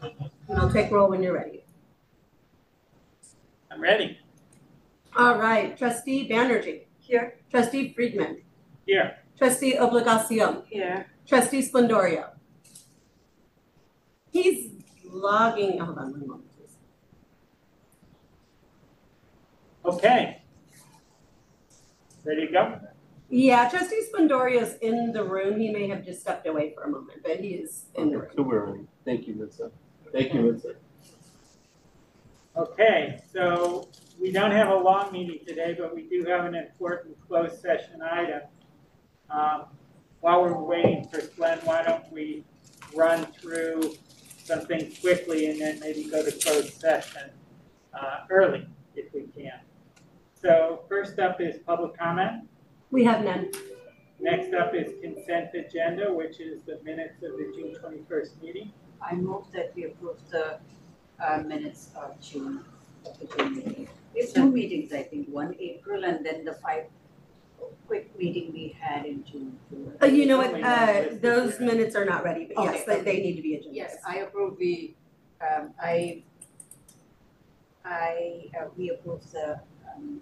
And I'll take roll when you're ready. I'm ready. All right, trustee Banerjee. Here. Trustee Friedman. Here. Trustee Obligacion. Here. Trustee Splendoria. He's logging, hold on one moment, please. Okay. Ready to go? Yeah, trustee Splendoria's in the room. He may have just stepped away for a moment, but he is in the room. So we're on. Thank you, Lisa. Thank you, Lisa. Okay, so we don't have a long meeting today, but we do have an important closed session item. Um, While we're waiting for Glenn, why don't we run through some things quickly and then maybe go to closed session uh, early if we can. So first up is public comment. We have none. Next up is consent agenda, which is the minutes of the June twenty-first meeting. I move that we approve the uh, minutes of June, of the June meeting. We have two meetings, I think, one April and then the five quick meeting we had in June. too. Uh, you know what, uh, those minutes are not ready, but yes, they, they need to be agendized. Yes, I approve we, um, I, I, uh, we approve the, um,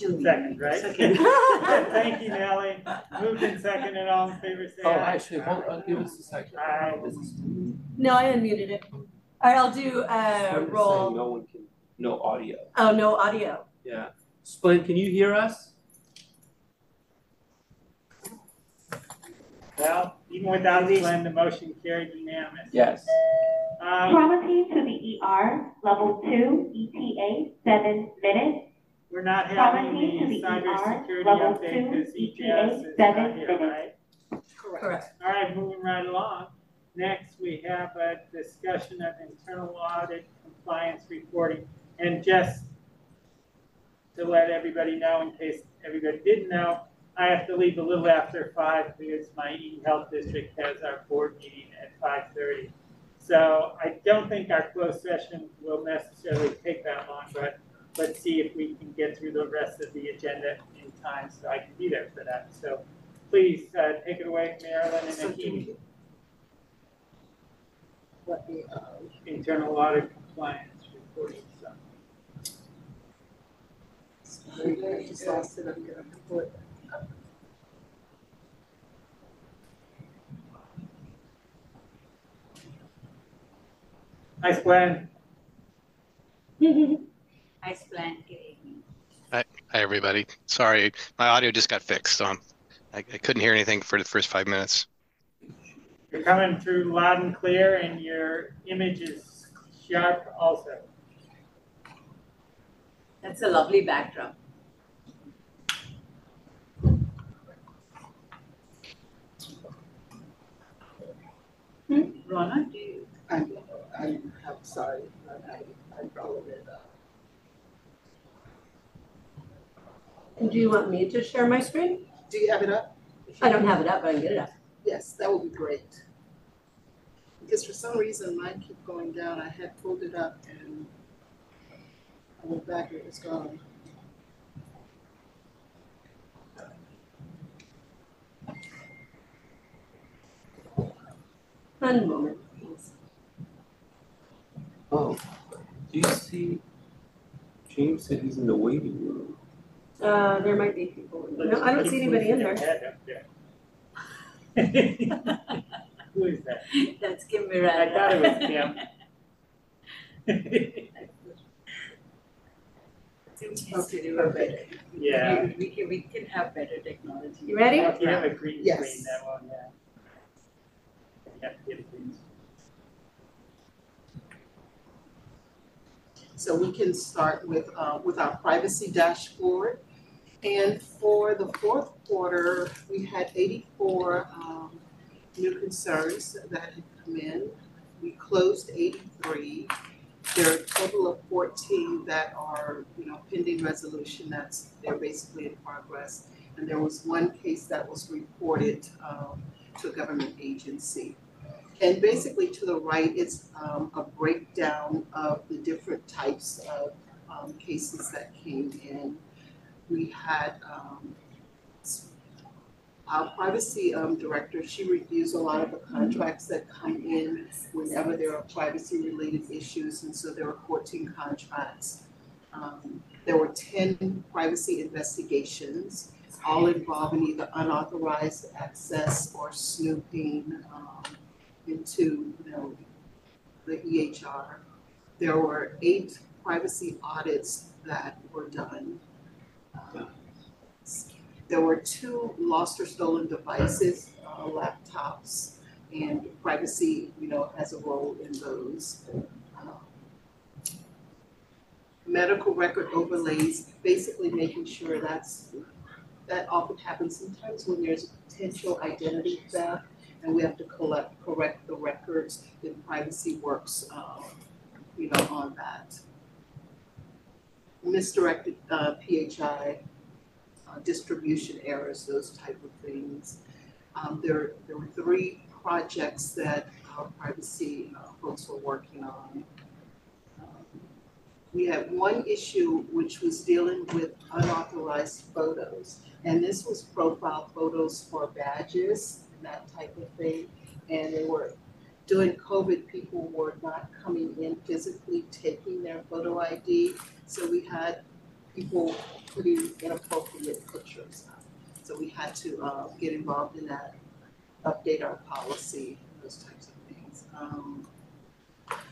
June meeting. Second, right? Second. Thank you, Nellie. Moved in second and all in favor, say Oh, aye. actually, hold on, give us a second. Aye. This is- No, I unmuted it. All right, I'll do, uh, I'm just saying roll, No one can, no audio. oh, no audio. Yeah. Splend, can you hear us? Well, even without Glenn, the motion carried unanimous. Yes. Um, Trauma team to the ER, level two, ETA, seven minutes. We're not having the ER, cybersecurity update because EJS is not here, right? Correct. All right, moving right along. Next, we have a discussion of internal audit compliance reporting. And just to let everybody know, in case everybody didn't know, I have to leave a little after five because my Eden Health District has our board meeting at five thirty. So I don't think our closed session will necessarily take that long, but let's see if we can get through the rest of the agenda in time so I can be there for that. So please, uh, take it away, Marilyn and So do Let me, uh, internal audit compliance reporting stuff. I just lost it, I'm gonna pull it. Nice Glenn. Nice plan, good evening. Hi, everybody. Sorry, my audio just got fixed, so I'm- I, I couldn't hear anything for the first five minutes. You're coming through loud and clear and your image is sharp also. That's a lovely backdrop. Hmm, Rona, do you? I'm, I'm, I'm sorry, I, I followed it up. Do you want me to share my screen? Do you have it up? I don't have it up, but I can get it up. Yes, that would be great. Because for some reason mine keep going down, I had pulled it up and I went back and it was gone. One moment, please. Oh, do you see? James said he's in the waiting room. Uh, there might be people. No, I don't see anybody in there. there. Who is that? That's Kim Miranda. I thought it was Kim. Zoom needs to do a better. Yeah. We, we can, we can have better technology. You ready? You have a green Yes. screen, that one, yeah. You have to get a green screen. So we can start with, uh, with our privacy dashboard. And for the fourth quarter, we had eighty-four, um, new concerns that had come in. We closed eighty-three. There are a total of fourteen that are, you know, pending resolution, that's, they're basically in progress. And there was one case that was reported, um, to a government agency. And basically to the right, it's um a breakdown of the different types of um cases that came in. We had um Our privacy um director, she reviews a lot of the contracts that come in whenever there are privacy related issues, and so there were fourteen contracts. Um, there were ten privacy investigations, all involving either unauthorized access or snooping um into, you know, the EHR. There were eight privacy audits that were done. There were two lost or stolen devices, uh, laptops, and privacy, you know, has a role in those. Um, Medical record overlays, basically making sure that's, that often happens sometimes when there's potential identity theft and we have to collect, correct the records, then privacy works, um, you know, on that. Misdirected, uh, PHI, uh, distribution errors, those type of things. Um, there, there were three projects that our privacy, uh, folks were working on. Um, We had one issue which was dealing with unauthorized photos. And this was profile photos for badges and that type of thing. And they were, during COVID, people were not coming in physically taking their photo ID. So we had people putting inappropriate pictures up. So we had to, uh, get involved in that, update our policy, those types of things. Um,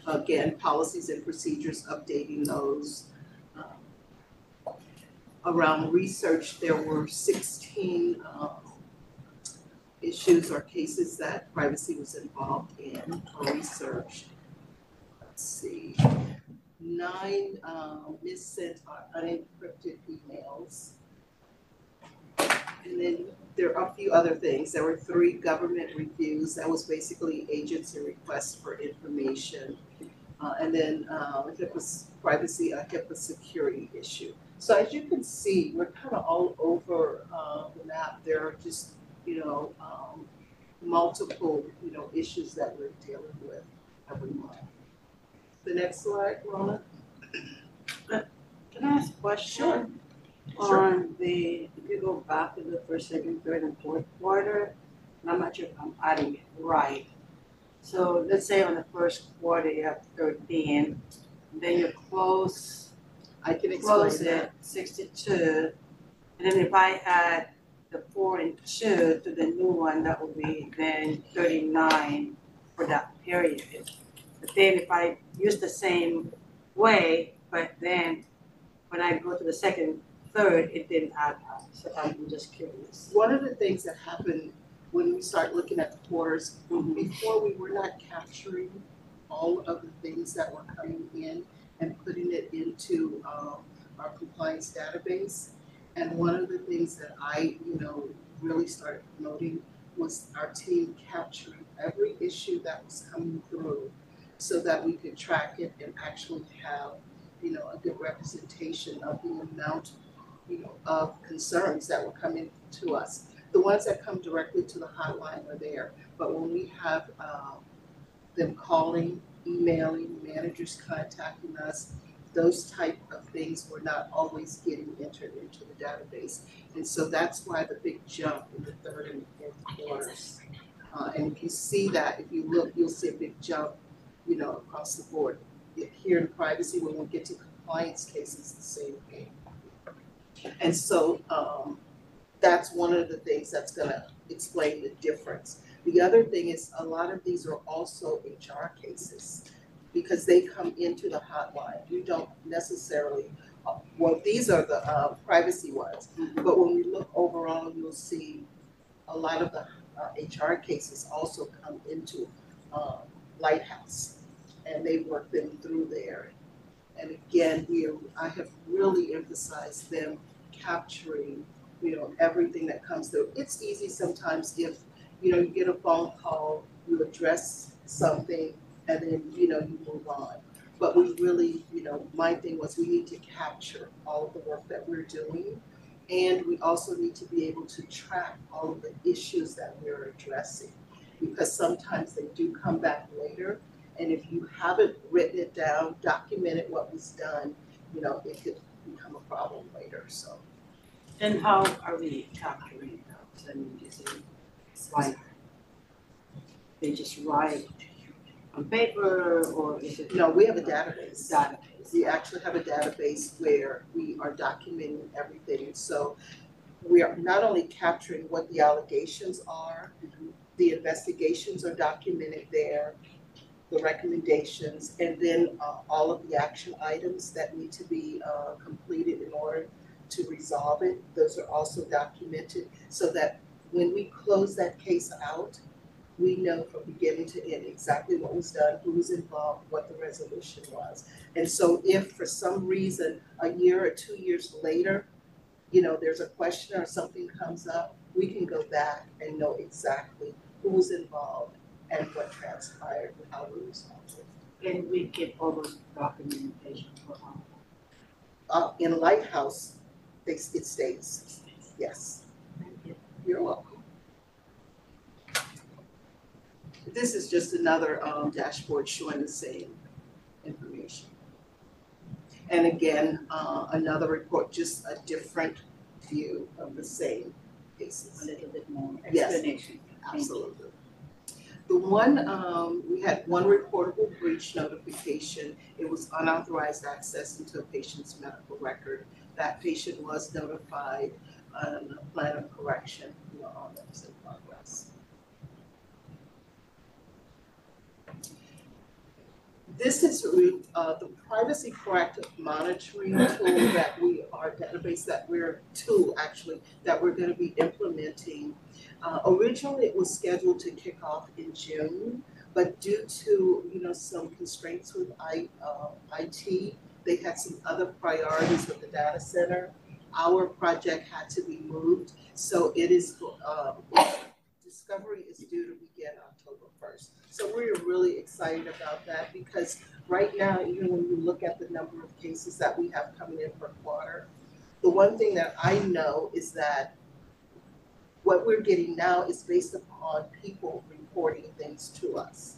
again, policies and procedures, updating those. Um, Around research, there were sixteen, um, issues or cases that privacy was involved in research. Let's see, nine, um, missent or unencrypted emails. And then there are a few other things. There were three government reviews. That was basically agency requests for information. Uh, and then, uh, HIPAA privacy, a HIPAA security issue. So as you can see, we're kind of all over, uh, the map. There are just, you know, um, multiple, you know, issues that we're dealing with every month. The next slide, Rona? Can I ask a question? Sure. Sure. On the, if you go back to the first, second, third, and fourth quarter, and I'm not sure if I'm adding it right. So let's say on the first quarter you have thirteen, then you close, I can close that. it sixty-two. And then if I add the four and two to the new one, that would be then thirty-nine for that period. But then if I use the same way, but then when I go to the second, third, it didn't add up, so I'm just curious. One of the things that happened when we start looking at the quarters, before we were not capturing all of the things that were coming in and putting it into um our compliance database. And one of the things that I, you know, really started promoting was our team capturing every issue that was coming through so that we could track it and actually have, you know, a good representation of the amount, you know, of concerns that were coming to us. The ones that come directly to the hotline are there, but when we have um them calling, emailing, managers contacting us, those type of things were not always getting entered into the database. And so that's why the big jump in the third and fourth quarters. Uh, and if you see that, if you look, you'll see a big jump, you know, across the board. Here in privacy, when we get to compliance cases, the same thing. And so, um, that's one of the things that's gonna explain the difference. The other thing is, a lot of these are also HR cases, because they come into the hotline. You don't necessarily, uh, well, these are the, uh, privacy ones. But when we look overall, you'll see a lot of the, uh, HR cases also come into, um, Lighthouse. And they work them through there. And again, we are, I have really emphasized them capturing, you know, everything that comes through. It's easy sometimes if, you know, you get a phone call, you address something, and then, you know, you move on. But we really, you know, my thing was we need to capture all of the work that we're doing. And we also need to be able to track all of the issues that we're addressing. Because sometimes they do come back later, and if you haven't written it down, documented what was done, you know, it could become a problem later, so. And how are we capturing those? I mean, is it like they just write on paper or is it? No, we have a database. Database. We actually have a database where we are documenting everything, so we are not only capturing what the allegations are, mm-hmm. the investigations are documented there, the recommendations, and then uh all of the action items that need to be uh completed in order to resolve it, those are also documented, so that when we close that case out, we know from beginning to end exactly what was done, who was involved, what the resolution was. And so if for some reason, a year or two years later, you know, there's a question or something comes up, we can go back and know exactly who was involved and what transpired and how we responded. And we get all those documentation for all. Uh, in Lighthouse, they, it stays, yes, Thank you. you're welcome. This is just another, um, dashboard showing the same information. And again, uh, another report, just a different view of the same A little bit more explanation. You. Absolutely. The one, um, we had one reportable breach notification. It was unauthorized access into a patient's medical record. That patient was notified on a plan of correction, you know, all that was in progress. This is uh, the privacy proactive monitoring tool that we, our database that we're, tool actually, that we're gonna be implementing uh, originally, it was scheduled to kick off in June, but due to, you know, some constraints with I, uh, IT, they had some other priorities with the data center. Our project had to be moved, so it is, um, discovery is due to begin October first. So we're really excited about that because right now, even when you look at the number of cases that we have coming in per quarter, the one thing that I know is that what we're getting now is based upon people reporting things to us.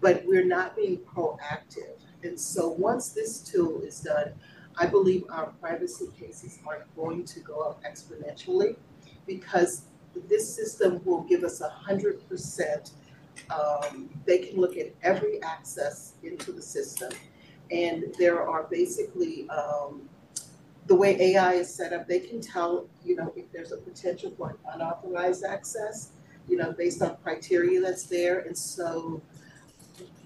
But we're not being proactive. And so once this tool is done, I believe our privacy cases are going to go up exponentially because this system will give us a hundred percent. Um, they can look at every access into the system. And there are basically, um, the way AI is set up, they can tell, you know, if there's a potential for unauthorized access, you know, based on criteria that's there, and so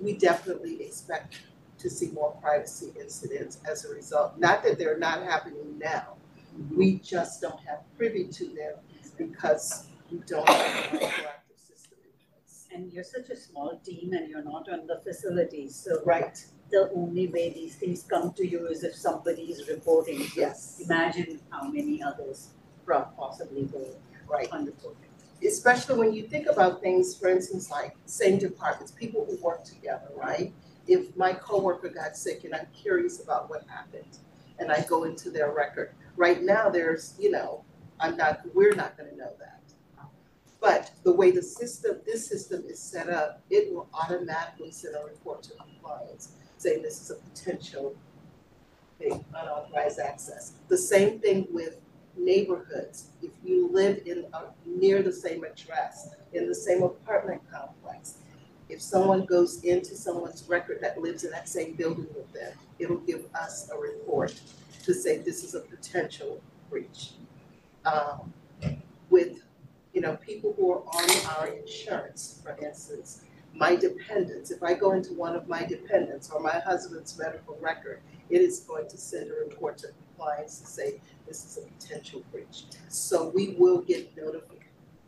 we definitely expect to see more privacy incidents as a result. Not that they're not happening now, mm-hmm. we just don't have privy to them because we don't have a proactive system in place. And you're such a small team and you're not on the facilities, so Right, the only way these things come to you is if somebody is reporting. yes, Imagine how many others possibly will right. unreport. especially when you think about things, for instance, like same departments, people who work together, right? If my coworker got sick and I'm curious about what happened, and I go into their record, right now, there's, you know, I'm not, we're not gonna know that. But the way the system, this system is set up, it will automatically send a report to compliance, saying this is a potential unauthorized access. The same thing with neighborhoods, if you live in, uh, near the same address, in the same apartment complex, if someone goes into someone's record that lives in that same building with them, it'll give us a report to say this is a potential breach. Um, with, you know, people who are on our insurance, for instance, my dependents, if I go into one of my dependents or my husband's medical record, it is going to send a report to compliance to say this is a potential breach. So we will get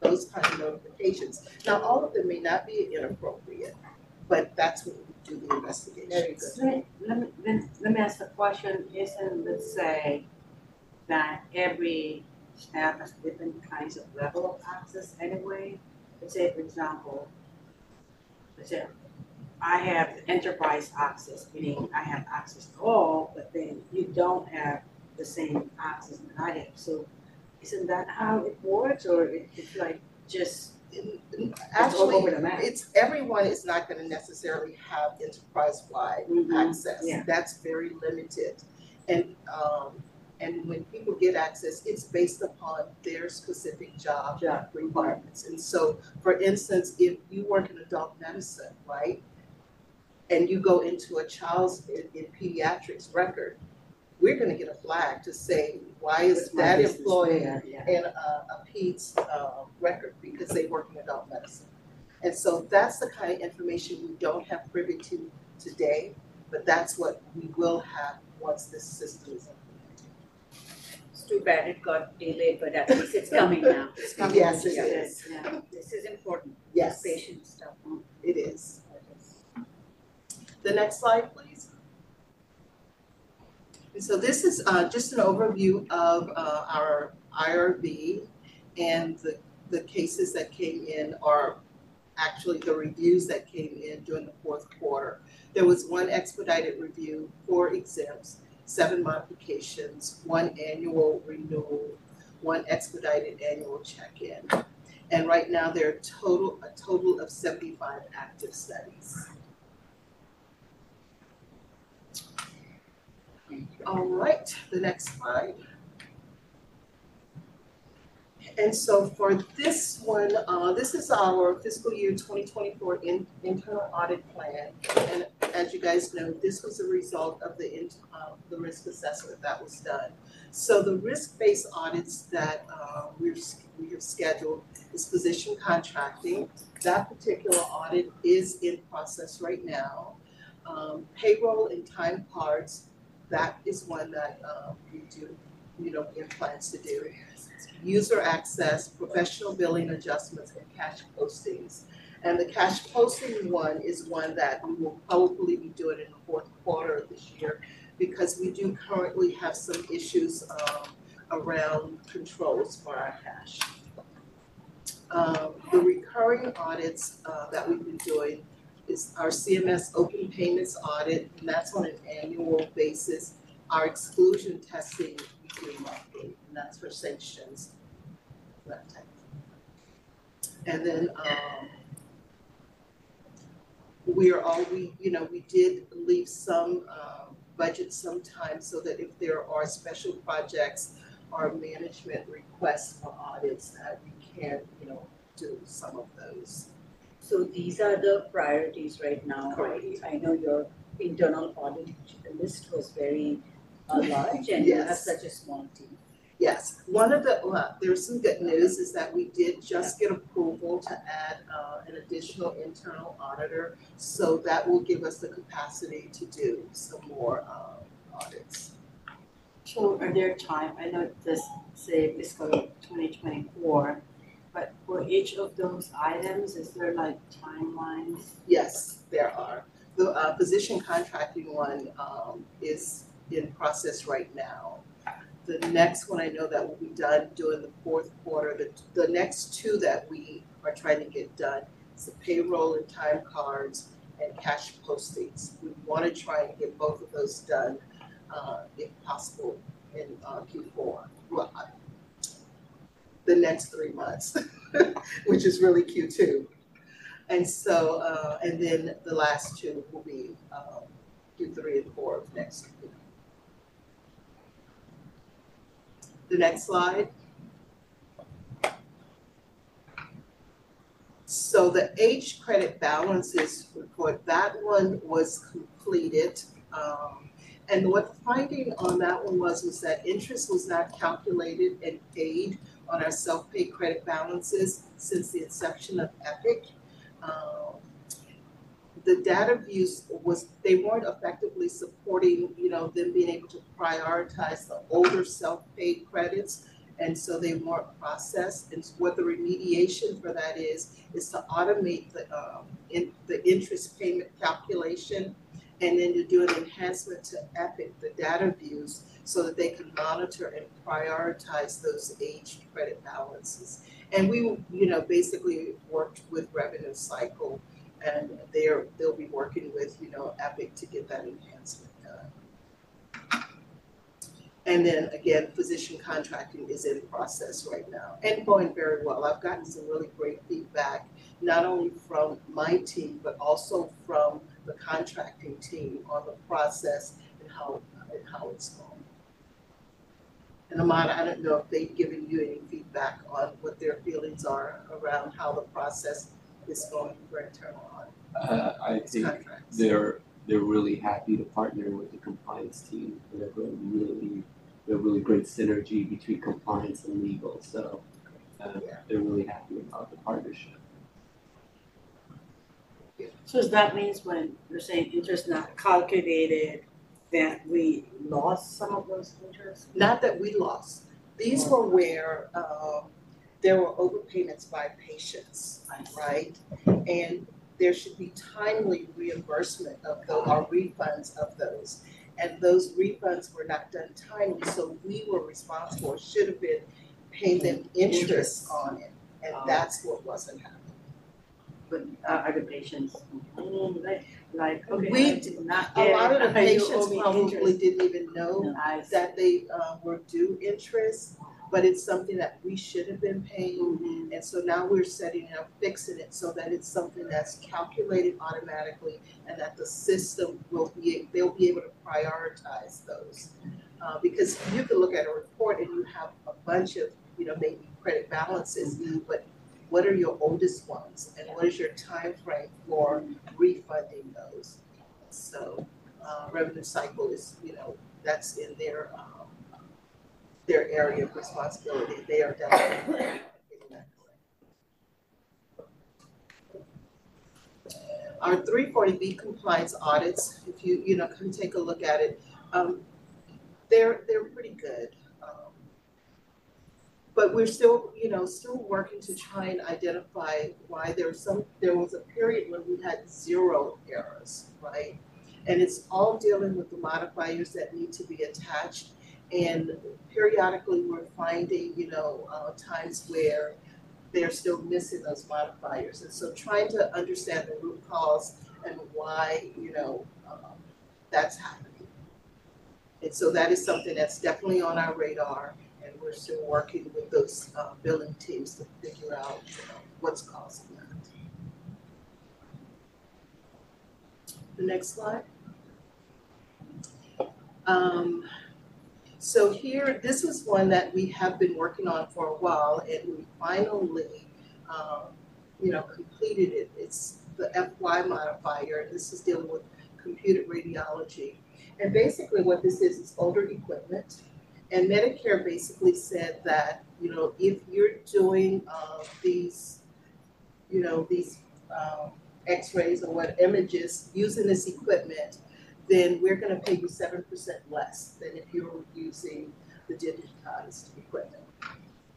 those kind of notifications. Now, all of them may not be inappropriate, but that's what we do the investigation. Let me, let me, let- me ask a question, isn't, let's say, that every staff has different kinds of level of access anyway? Let's say, for example, let's I have enterprise access, meaning I have access to all, but then you don't have the same access that I have, so isn't that how it works, or it, it's like just, Actually, over the map? it's, everyone is not gonna necessarily have enterprise-wide Mhm, access. yeah. That's very limited. And, um, And when people get access, it's based upon their specific job Job. requirements. And so, for instance, if you work in adult medicine, right? And you go into a child's in, in pediatrics record, we're gonna get a flag to say, why is that employee there, yeah. in a, a PEDS, uh, record because they work in adult medicine? And so that's the kind of information we don't have privy to today, but that's what we will have once this system is implemented. It's too bad it got delayed, but at least it's coming now. It's coming. Yes, it Yeah. is. Yeah, this is important, Yes, patient stuff. huh? it is. The next slide, please. And so this is uh, just an overview of uh, our IRB and the, the cases that came in are actually the reviews that came in during the fourth quarter. There was one expedited review, four exempts, seven modifications, one annual renewal, one expedited annual check-in. And right now, there are total, a total of seventy-five active studies. All right, the next slide. And so for this one, uh, this is our fiscal year twenty twenty-four in, internal audit plan. And as you guys know, this was a result of the, uh, the risk assessment that was done. So the risk-based audits that, uh, we've, we have scheduled is physician contracting. That particular audit is in process right now. Um, payroll and time cards, that is one that, um, we do, you know, we have plans to do. User access, professional billing adjustments, and cash postings. And the cash posting one is one that we will probably be doing in the fourth quarter of this year because we do currently have some issues, um, around controls for our cash. Um, the recurring audits, uh, that we've been doing is our CMS open payments audit, and that's on an annual basis. Our exclusion testing, we do monthly, and that's for sanctions. And then, um, we are all, we, you know, we did leave some, um, budget sometimes so that if there are special projects or management requests for audits, that we can, you know, do some of those. So these are the priorities right now. Correct. I know your internal audit list was very uh, large and you have such a small team. Yes, one of the, well, there's some good news is that we did just get approval to add uh an additional internal auditor. So that will give us the capacity to do some more um audits. So are there time, I know this say fiscal twenty twenty-four, but for each of those items, is there like timelines? Yes, there are. The uh physician contracting one um is in process right now. The next one I know that will be done during the fourth quarter, the the next two that we are trying to get done is the payroll and time cards and cash postings. We wanna try and get both of those done uh if possible in uh Q four. Well, the next three months, which is really Q two. And so, uh, and then the last two will be, um, Q three and four of next year. The next slide. So the aged credit balances report, that one was completed. Um, and what the finding on that one was, was that interest was not calculated and paid on our self-pay credit balances since the inception of Epic. Um, the data views was, they weren't effectively supporting, you know, them being able to prioritize the older self-paid credits. And so they weren't processed. And what the remediation for that is, is to automate the, um, in, the interest payment calculation and then to do an enhancement to Epic, the data views, so that they can monitor and prioritize those aged credit balances. And we, you know, basically worked with Revenue Cycle and they're, they'll be working with, you know, Epic to get that enhancement done. And then again, physician contracting is in process right now and going very well. I've gotten some really great feedback, not only from my team, but also from the contracting team on the process and how, and how it's going. And Amanda, I don't know if they've given you any feedback on what their feelings are around how the process is going for internal audit Uh, I think contracts. they're, they're really happy to partner with the compliance team. They're going really, they're really great synergy between compliance and legal, so uh, Yeah. they're really happy about the partnership. So that means when you're saying interest not calculated, that we lost some of those interests? Not that we lost. These were where, um, there were overpayments by patients, right? And there should be timely reimbursement of those, or refunds of those. And those refunds were not done timely, so we were responsible, or should have been paying them interest on it. And Oh. that's what wasn't happening. But uh, are the patients complaining, like, like, okay, We I did not A get lot of it, the patients me probably interest. didn't even know I see. that they, uh, were due interest, but it's something that we should have been paying. Mhm. And so now we're setting up, fixing it so that it's something that's calculated automatically and that the system will be, they'll be able to prioritize those. Uh, because you can look at a report and you have a bunch of, you know, maybe credit balances, but what are your oldest ones? And what is your time frame for refunding those? So, uh, revenue cycle is, you know, that's in there. um, their area of responsibility. They are definitely. Our three forty B compliance audits, if you, you know, come take a look at it, um, they're, they're pretty good. Um, But we're still, you know, still working to try and identify why there's some, there was a period when we had zero errors, right? And it's all dealing with the modifiers that need to be attached. And periodically, we're finding, you know, uh, times where they're still missing those modifiers. And so trying to understand the root cause and why, you know, um, that's happening. And so that is something that's definitely on our radar, and we're still working with those uh, billing teams to figure out, you know, what's causing that. The next slide. Um, so here, this is one that we have been working on for a while, and we finally, um, you know, completed it. It's the FY modifier, this is dealing with computed radiography. And basically what this is, is older equipment. And Medicare basically said that, you know, if you're doing, uh, these, you know, these, um, x-rays or what images using this equipment, then we're gonna pay you seven percent less than if you were using the digitized equipment.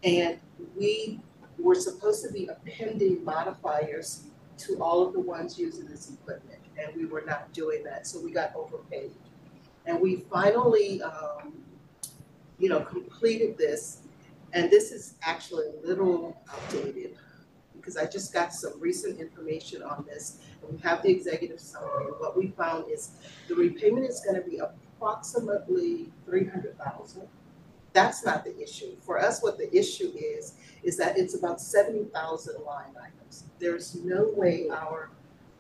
And we were supposed to be appending modifiers to all of the ones using this equipment, and we were not doing that, so we got overpaid. And we finally, um, you know, completed this, and this is actually a little outdated, because I just got some recent information on this, we have the executive summary, what we found is the repayment is gonna be approximately three hundred thousand. That's not the issue. For us, what the issue is, is that it's about seventy thousand line items. There's no way our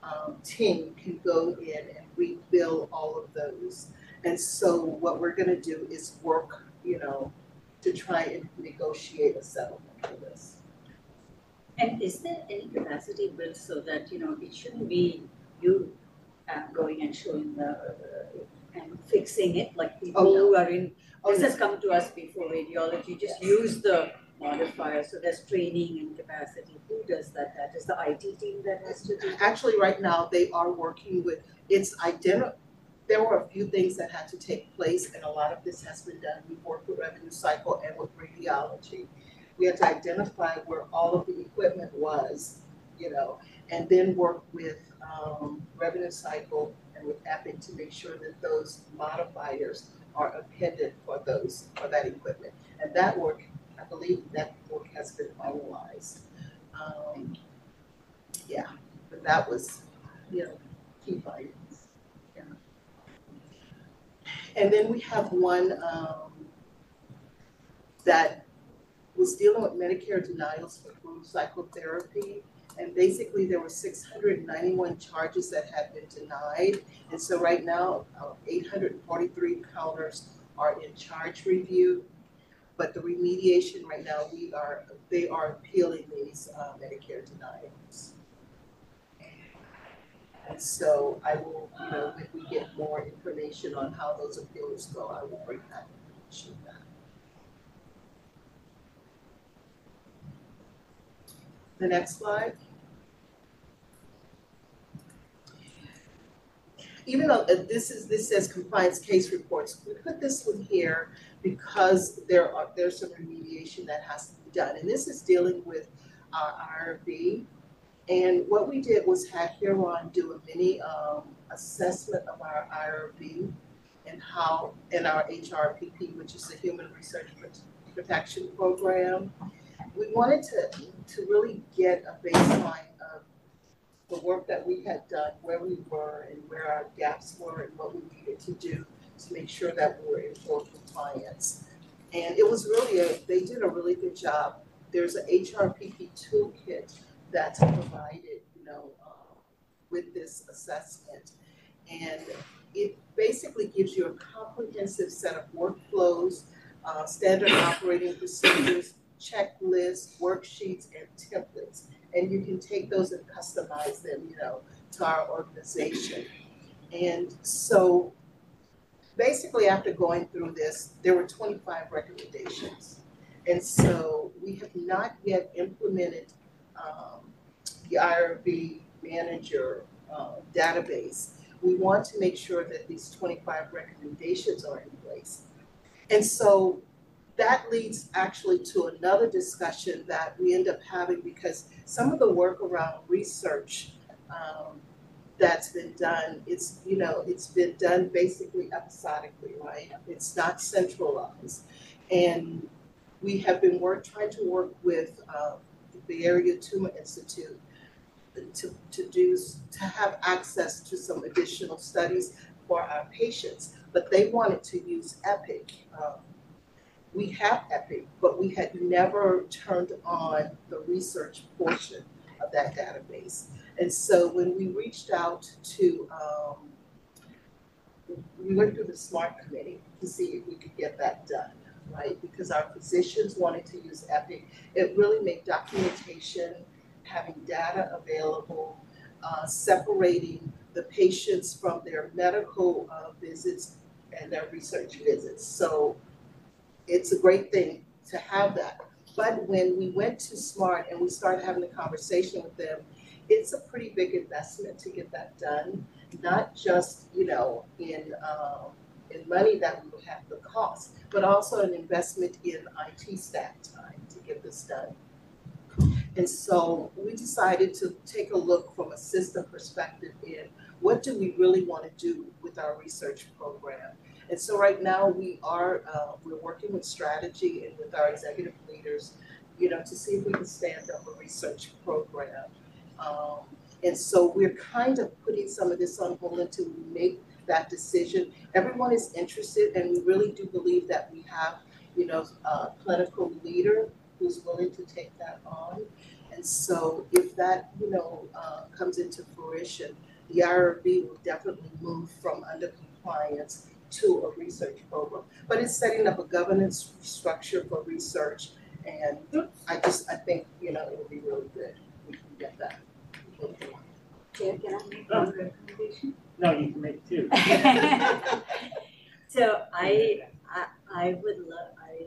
um team can go in and rebuild all of those. And so what we're gonna do is work, you know, to try and negotiate a settlement for this. And is there any capacity built so that, you know, it shouldn't be you uh, going and showing the, uh, and fixing it, like people Oh, who are in, Oh, this no. has come to us before radiology, just use the modifier, so there's training and capacity. Who does that? That is the IT team that has to do? Actually, right now, they are working with, it's identi- there were a few things that had to take place, and a lot of this has been done. We've worked with revenue cycle and with radiology. We had to identify where all of the equipment was, you know, and then work with um revenue cycle and with Epic to make sure that those modifiers are appended for those, for that equipment. And that work, I believe that work has been finalized. Um, yeah, but that was, you know, key findings, yeah. And then we have one, um, that was dealing with Medicare denials for food psychotherapy. And basically, there were six hundred and ninety-one charges that had been denied. And so right now, uh, eight hundred and forty-three counters are in charge review. But the remediation right now, we are, they are appealing these uh, Medicare denials. And so I will, you know, when we get more information on how those appeals go, I will bring that information back. The next slide. Even though uh, this is, this says compliance case reports, we put this one here because there are, there's some remediation that has to be done. And this is dealing with our IRB. And what we did was have Huron do a mini um assessment of our IRB and how, and our HRPP, which is the Human Research Protection Program. We wanted to, to really get a baseline of the work that we had done, where we were and where our gaps were and what we needed to do to make sure that we were in full compliance. And it was really a, they did a really good job. There's a HRPP toolkit that's provided, you know, um, with this assessment. And it basically gives you a comprehensive set of workflows, uh, standard operating procedures, checklists, worksheets, and templates. And you can take those and customize them, you know, to our organization. And so basically after going through this, there were twenty-five recommendations. And so we have not yet implemented um the IRB manager uh database. We want to make sure that these twenty-five recommendations are in place. And so that leads actually to another discussion that we end up having because some of the work around research um that's been done, it's, you know, it's been done basically episodically, right? It's not centralized. And we have been work, trying to work with uh the Area Tumor Institute to to do, to have access to some additional studies for our patients, but they wanted to use Epic. Um, we have Epic, but we had never turned on the research portion of that database. And so when we reached out to, um, we went through the SMART committee to see if we could get that done, right? Because our physicians wanted to use Epic. It really made documentation, having data available, uh, separating the patients from their medical, uh, visits and their research visits. So it's a great thing to have that. But when we went to SMART and we started having a conversation with them, it's a pretty big investment to get that done. Not just, you know, in um in money that we would have to cost, but also an investment in IT staff time to get this done. And so we decided to take a look from a system perspective in what do we really want to do with our research program? And so right now we are, uh, we're working with strategy and with our executive leaders, you know, to see if we can stand up a research program. Um, and so we're kind of putting some of this on hold until we make that decision. Everyone is interested and we really do believe that we have, you know, a clinical leader who's willing to take that on. And so if that, you know, uh, comes into fruition, the IRB will definitely move from under compliance to a research program. But it's setting up a governance structure for research and I just, I think, you know, it'll be really good. We can get that. Chair, can I make one recommendation? No, you can make two. So I, I, I would love, I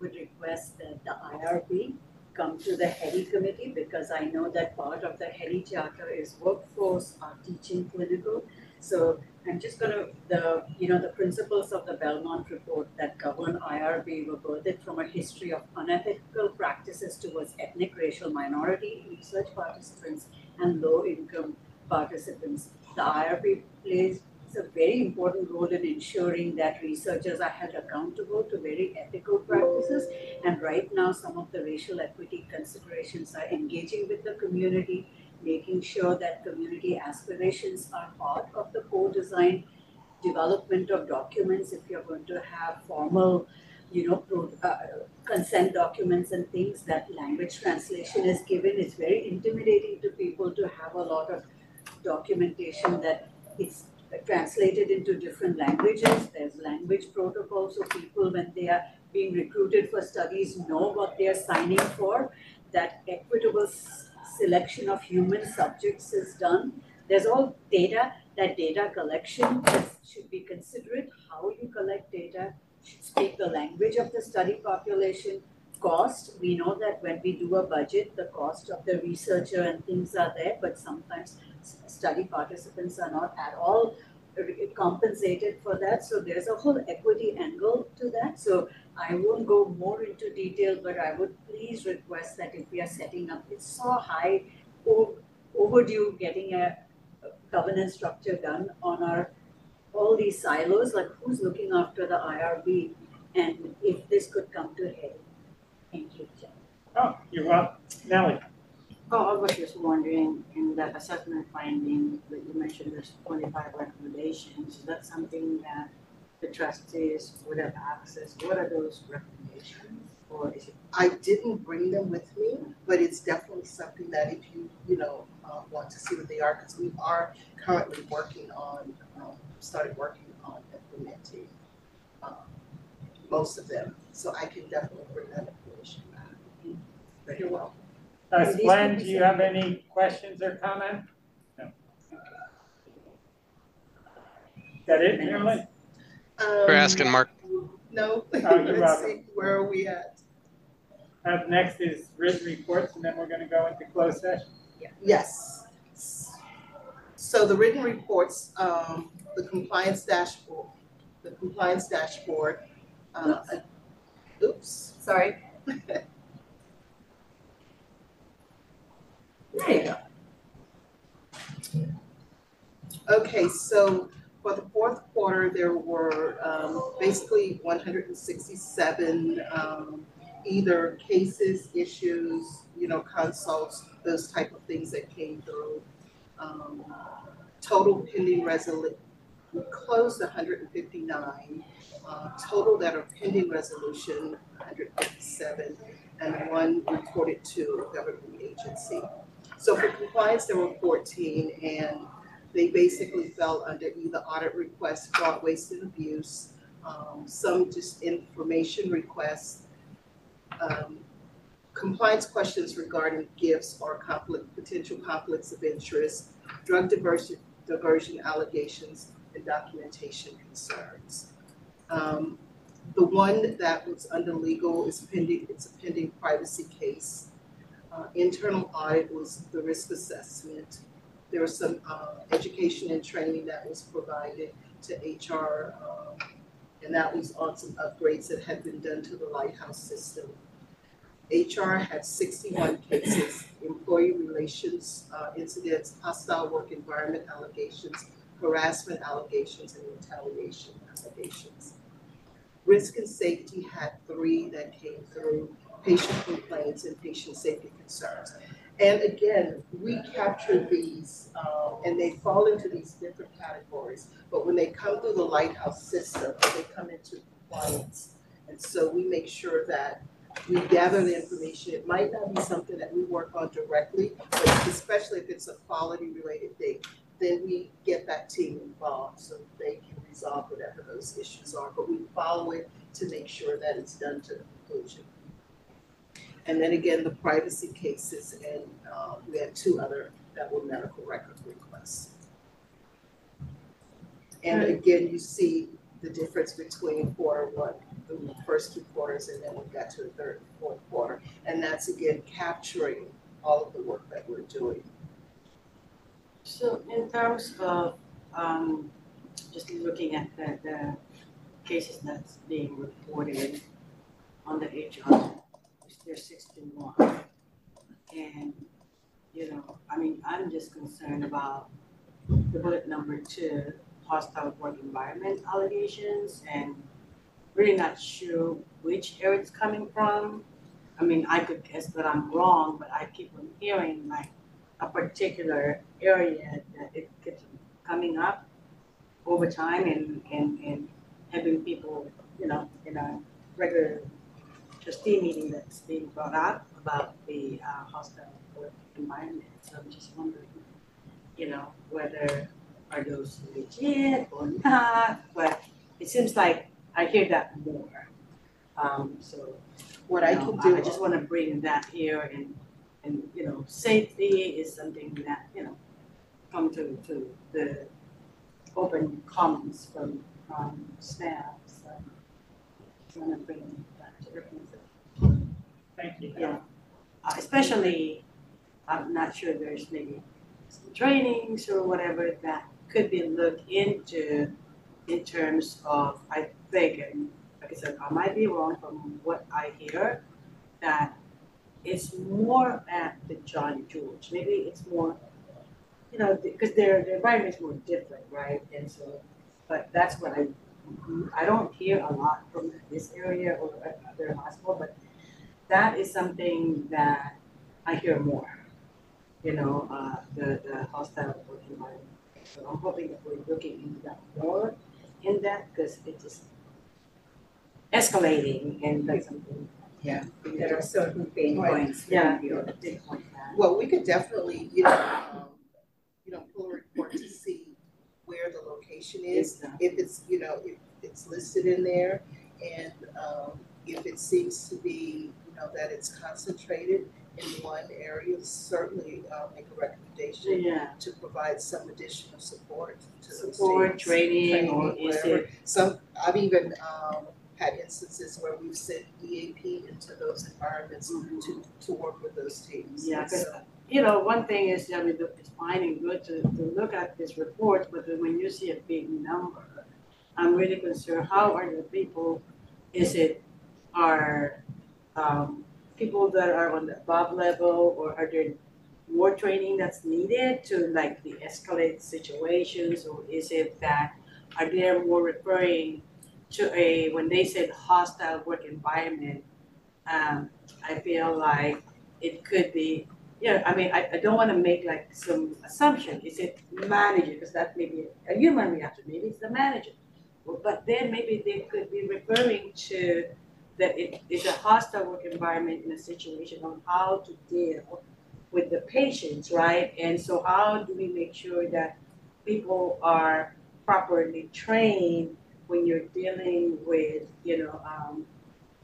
would request that the IRB come to the HEDI committee because I know that part of the HEDI charter is workforce, uh, teaching clinical. So I'm just gonna, the, you know, the principles of the Belmont report that govern IRB were birthed from a history of unethical practices towards ethnic, racial, minority research participants and low-income participants. The IRB plays a very important role in ensuring that researchers are held accountable to very ethical practices. And right now, some of the racial equity considerations are engaging with the community, making sure that community aspirations are part of the co-design development of documents. If you're going to have formal, you know, pro, uh, consent documents and things, that language translation is given. It's very intimidating to people to have a lot of documentation that it's translated into different languages. There's language protocols, so people when they are being recruited for studies know what they're signing for, that equitable selection of human subjects is done. There's all data, that data collection should be considerate, how you collect data, should speak the language of the study population. Cost, we know that when we do a budget, the cost of the researcher and things are there, but sometimes study participants are not at all uh, compensated for that, so there's a whole equity angle to that, so I won't go more into detail, but I would please request that if we are setting up, it's so high overdue getting a a governance structure done on our, all these silos, like who's looking after the IRB? And if this could come to head. Thank you, Chair. Oh, you're welcome. Nellie? Oh, I was just wondering, in that assessment finding that you mentioned there's twenty-five recommendations, is that something that the trustees would have access? What are those recommendations? Or is it, I didn't bring them with me, but it's definitely something that if you, you know, uh, want to see what they are, because we are currently working on, um, started working on implementing, um, most of them, so I can definitely bring that information back. You're welcome. Uh, Glenn, do you have any questions or comment? No. Is that it, Marilyn? We're Um, asking Mark, No, you're let's see, where are we at? Up next is written reports, and then we're gonna go into closed session. Yes. So the written reports, um, the compliance dashboard, the compliance dashboard, uh, oops. Sorry. There you go. Okay, so for the fourth quarter, there were, um, basically one hundred and sixty-seven, um, either cases, issues, you know, consults, those type of things that came through. Um, total pending resolution, we closed hundred and fifty-nine, uh, total that are pending resolution, hundred and fifty-seven, and one reported to a government agency. So for compliance, there were fourteen, and they basically fell under either audit requests, fraud, waste, and abuse, um, some just information requests, um, compliance questions regarding gifts or conflict, potential conflicts of interest, drug diversion, diversion allegations, and documentation concerns. Um, the one that was under legal is pending, it's a pending privacy case. Uh, internal audit was the risk assessment. There was some, uh, education and training that was provided to HR, um, and that was on some upgrades that had been done to the Lighthouse system. HR had sixty-one cases, employee relations, uh, incidents, hostile work environment allegations, harassment allegations, and retaliation allegations. Risk and safety had three that came through, patient complaints and patient safety concerns. And again, we capture these, uh, and they fall into these different categories, but when they come through the Lighthouse system, they come into compliance. And so we make sure that we gather the information. It might not be something that we work on directly, but especially if it's a quality related thing, then we get that team involved so they can resolve whatever those issues are. But we follow it to make sure that it's done to the conclusion. And then again, the privacy cases, and uh, we had two other that were medical record requests. And again, you see the difference between quarter one, the first two quarters, and then we got to the third and fourth quarter. And that's again capturing all of the work that we're doing. so in terms of, um, just looking at the, the cases that's being reported on the HR, there's sixty-one. And, you know, I mean, I'm just concerned about the bullet number two, hostile work environment allegations, and really not sure which area it's coming from. I mean, I could guess that I'm wrong, but I keep on hearing like a particular area that it keeps coming up over time and, and, and having people, you know, in a regular trustee meeting that's being brought up about the uh, hostile work environment. So I'm just wondering, you know, whether are those legit or not, but it seems like I hear that more. Um, so, What I know, can do. I just wanna bring that here and, and, you know, safety is something that, you know, come to, to the open comments from, from staff, so. I wanna bring that to reference. Thank you. Yeah, Uh, especially, I'm not sure there's maybe some trainings or whatever that could be looked into in terms of, I think, and like I said, I might be wrong from what I hear, that it's more at the John George, maybe it's more, you know, because their, their environment is more different, right? And so, but that's what I, I don't hear a lot from this area or other hospital, but that is something that I hear more, you know, uh, the, the hostile work environment. So I'm hoping that we're looking into that more in that, because it is just escalating and that's something. Yeah. There are certain pain points. Yeah, in your- a big point that. Well, we could definitely, you know, um, you know, pull a report to see where the location is. That- If it's, you know, if it's listed in there and, um, if it seems to be, know, that it's concentrated in one area, certainly, uh, make a recommendation Yeah, to provide some additional support to those support, training, or Training, is whatever. it, Some, I've even, um, had instances where we've sent EAP into those environments to, to work with those teams. Yeah, 'cause So- you know, one thing is, I mean, it's fine and good to, to look at this report, but then when you see a big number, I'm really concerned, how are the people, is it, are, um, people that are on the above level, or are there more training that's needed to like de-escalate situations, or is it that, are they more referring to a, when they said hostile work environment, um, I feel like it could be, yeah, I mean, I, I don't wanna make like some assumption, is it manager, because that may be a human reaction, maybe it's the manager. But then maybe they could be referring to that it is a hostile work environment in a situation on how to deal with the patients, right? And so how do we make sure that people are properly trained when you're dealing with, you know, um,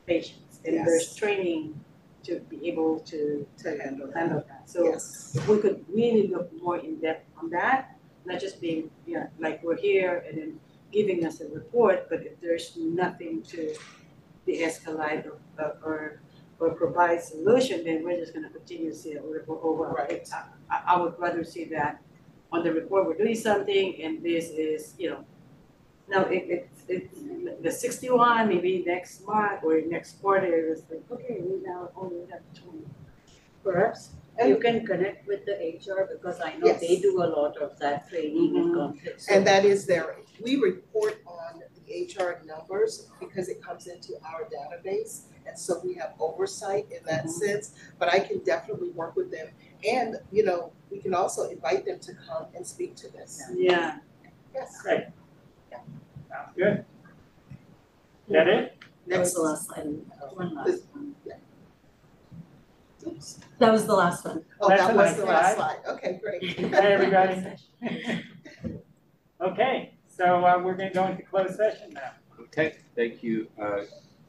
patients? And there's training to be able to To handle that. handle that. So Yes. if we could really look more in depth on that, not just being, yeah, like we're here and then giving us a report, but if there's nothing to de-escalate or, or, or provide solution, then we're just gonna continue to see a report over. Right. I, I, I would rather see that on the report, we're doing something and this is, you know, now it, it, it's the sixty-one, maybe next month or next quarter, it's like, okay, we now only have twenty. Perhaps you can connect with the HR because I know they do a lot of that training and Mhm. conflict. So And that is there, we report on the HR numbers because it comes into our database. And so we have oversight in that Mhm. sense, but I can definitely work with them. And, you know, we can also invite them to come and speak to this. Yeah. Yes. Great. Sounds good. That it? that's the last slide. one last one. Oops. That was the last one. Oh, That's that was the last slide. slide. Okay, great. Hey, everybody. Okay, so uh, we're gonna go into closed session now. Okay, thank you, uh,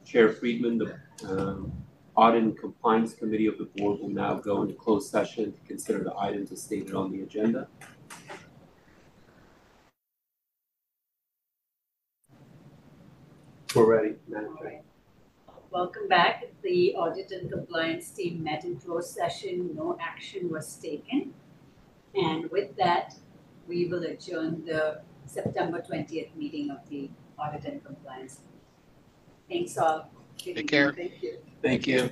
Chair Friedman. The um, Audit and Compliance Committee of the Board will now go into closed session to consider the items as stated on the agenda. We're ready, Madam Chair. Welcome back. The audit and compliance team met in closed session. No action was taken. And with that, we will adjourn the September twentieth meeting of the audit and compliance. Thanks all. Take care. Thank you. Thank you.